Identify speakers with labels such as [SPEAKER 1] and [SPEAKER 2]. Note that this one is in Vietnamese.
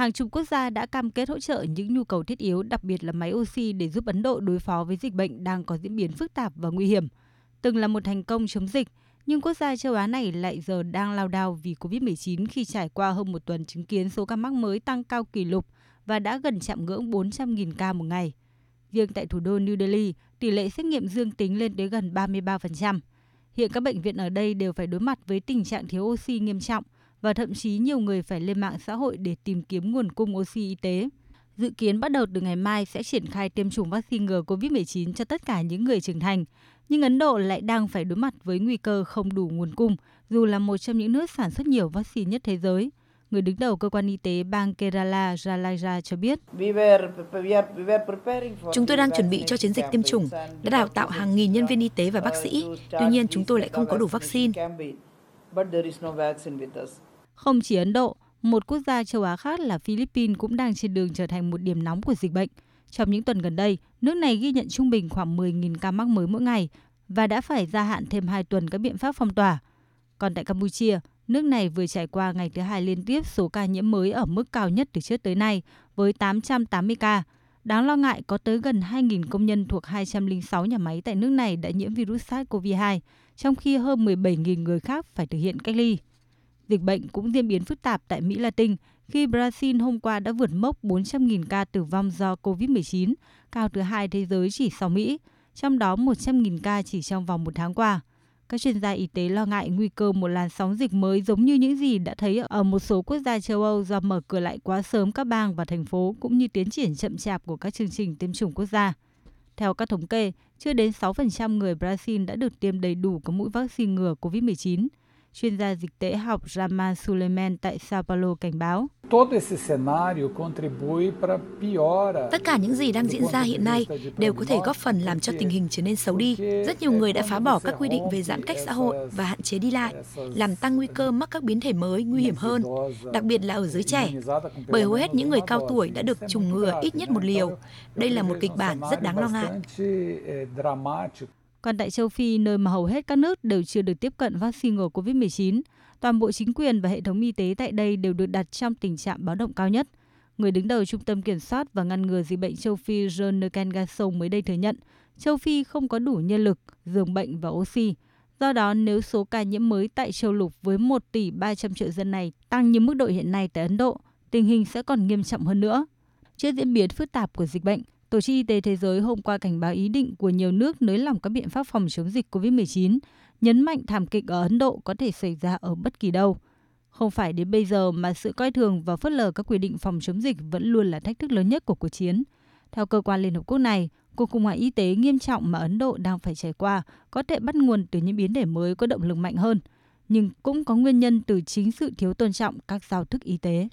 [SPEAKER 1] Hàng chục quốc gia đã cam kết hỗ trợ những nhu cầu thiết yếu, đặc biệt là máy oxy để giúp Ấn Độ đối phó với dịch bệnh đang có diễn biến phức tạp và nguy hiểm. Từng là một thành công chống dịch, nhưng quốc gia châu Á này lại giờ đang lao đao vì Covid-19 khi trải qua hơn một tuần chứng kiến số ca mắc mới tăng cao kỷ lục và đã gần chạm ngưỡng 400.000 ca một ngày. Riêng tại thủ đô New Delhi, tỷ lệ xét nghiệm dương tính lên tới gần 33%. Hiện các bệnh viện ở đây đều phải đối mặt với tình trạng thiếu oxy nghiêm trọng và thậm chí nhiều người phải lên mạng xã hội để tìm kiếm nguồn cung oxy y tế. Dự kiến bắt đầu từ ngày mai sẽ triển khai tiêm chủng vaccine ngừa COVID-19 cho tất cả những người trưởng thành. Nhưng Ấn Độ lại đang phải đối mặt với nguy cơ không đủ nguồn cung, dù là một trong những nước sản xuất nhiều vaccine nhất thế giới. Người đứng đầu cơ quan y tế bang Kerala Jalaja cho biết.
[SPEAKER 2] Chúng tôi đang chuẩn bị cho chiến dịch tiêm chủng, đã đào tạo hàng nghìn nhân viên y tế và bác sĩ. Tuy nhiên, chúng tôi lại không có đủ vaccine.
[SPEAKER 1] Không chỉ Ấn Độ, một quốc gia châu Á khác là Philippines cũng đang trên đường trở thành một điểm nóng của dịch bệnh. Trong những tuần gần đây, nước này ghi nhận trung bình khoảng 10.000 ca mắc mới mỗi ngày và đã phải gia hạn thêm 2 tuần các biện pháp phong tỏa. Còn tại Campuchia, nước này vừa trải qua ngày thứ hai liên tiếp số ca nhiễm mới ở mức cao nhất từ trước tới nay với 880 ca. Đáng lo ngại có tới gần 2.000 công nhân thuộc 206 nhà máy tại nước này đã nhiễm virus SARS-CoV-2, trong khi hơn 17.000 người khác phải thực hiện cách ly. Dịch bệnh cũng diễn biến phức tạp tại Mỹ Latin khi Brazil hôm qua đã vượt mốc 400.000 ca tử vong do COVID-19, cao thứ hai thế giới chỉ sau Mỹ, trong đó 100.000 ca chỉ trong vòng một tháng qua. Các chuyên gia y tế lo ngại nguy cơ một làn sóng dịch mới giống như những gì đã thấy ở một số quốc gia châu Âu do mở cửa lại quá sớm các bang và thành phố cũng như tiến triển chậm chạp của các chương trình tiêm chủng quốc gia. Theo các thống kê, chưa đến 6% người Brazil đã được tiêm đầy đủ các mũi vaccine ngừa COVID-19 chuyên gia dịch tễ học Raman Suleiman tại Sao Paulo cảnh báo.
[SPEAKER 2] Tất cả những gì đang diễn ra hiện nay đều có thể góp phần làm cho tình hình trở nên xấu đi. Rất nhiều người đã phá bỏ các quy định về giãn cách xã hội và hạn chế đi lại, làm tăng nguy cơ mắc các biến thể mới nguy hiểm hơn, đặc biệt là ở giới trẻ. Bởi hầu hết những người cao tuổi đã được chủng ngừa ít nhất một liều. Đây là một kịch bản rất đáng lo ngại.
[SPEAKER 1] Còn tại châu Phi, nơi mà hầu hết các nước đều chưa được tiếp cận vaccine ngừa COVID-19, toàn bộ chính quyền và hệ thống y tế tại đây đều được đặt trong tình trạng báo động cao nhất. Người đứng đầu Trung tâm Kiểm soát và Ngăn ngừa Dịch bệnh châu Phi John Nkengasong mới đây thừa nhận, châu Phi không có đủ nhân lực, giường bệnh và oxy. Do đó, nếu số ca nhiễm mới tại châu lục với 1 tỷ 300 triệu dân này tăng như mức độ hiện nay tại Ấn Độ, tình hình sẽ còn nghiêm trọng hơn nữa. Trước diễn biến phức tạp của dịch bệnh, Tổ chức Y tế Thế giới hôm qua cảnh báo ý định của nhiều nước nới lỏng các biện pháp phòng chống dịch COVID-19, nhấn mạnh thảm kịch ở Ấn Độ có thể xảy ra ở bất kỳ đâu. Không phải đến bây giờ mà sự coi thường và phớt lờ các quy định phòng chống dịch vẫn luôn là thách thức lớn nhất của cuộc chiến. Theo cơ quan Liên Hợp Quốc này, cuộc khủng hoảng y tế nghiêm trọng mà Ấn Độ đang phải trải qua có thể bắt nguồn từ những biến thể mới có động lực mạnh hơn, nhưng cũng có nguyên nhân từ chính sự thiếu tôn trọng các giao thức y tế.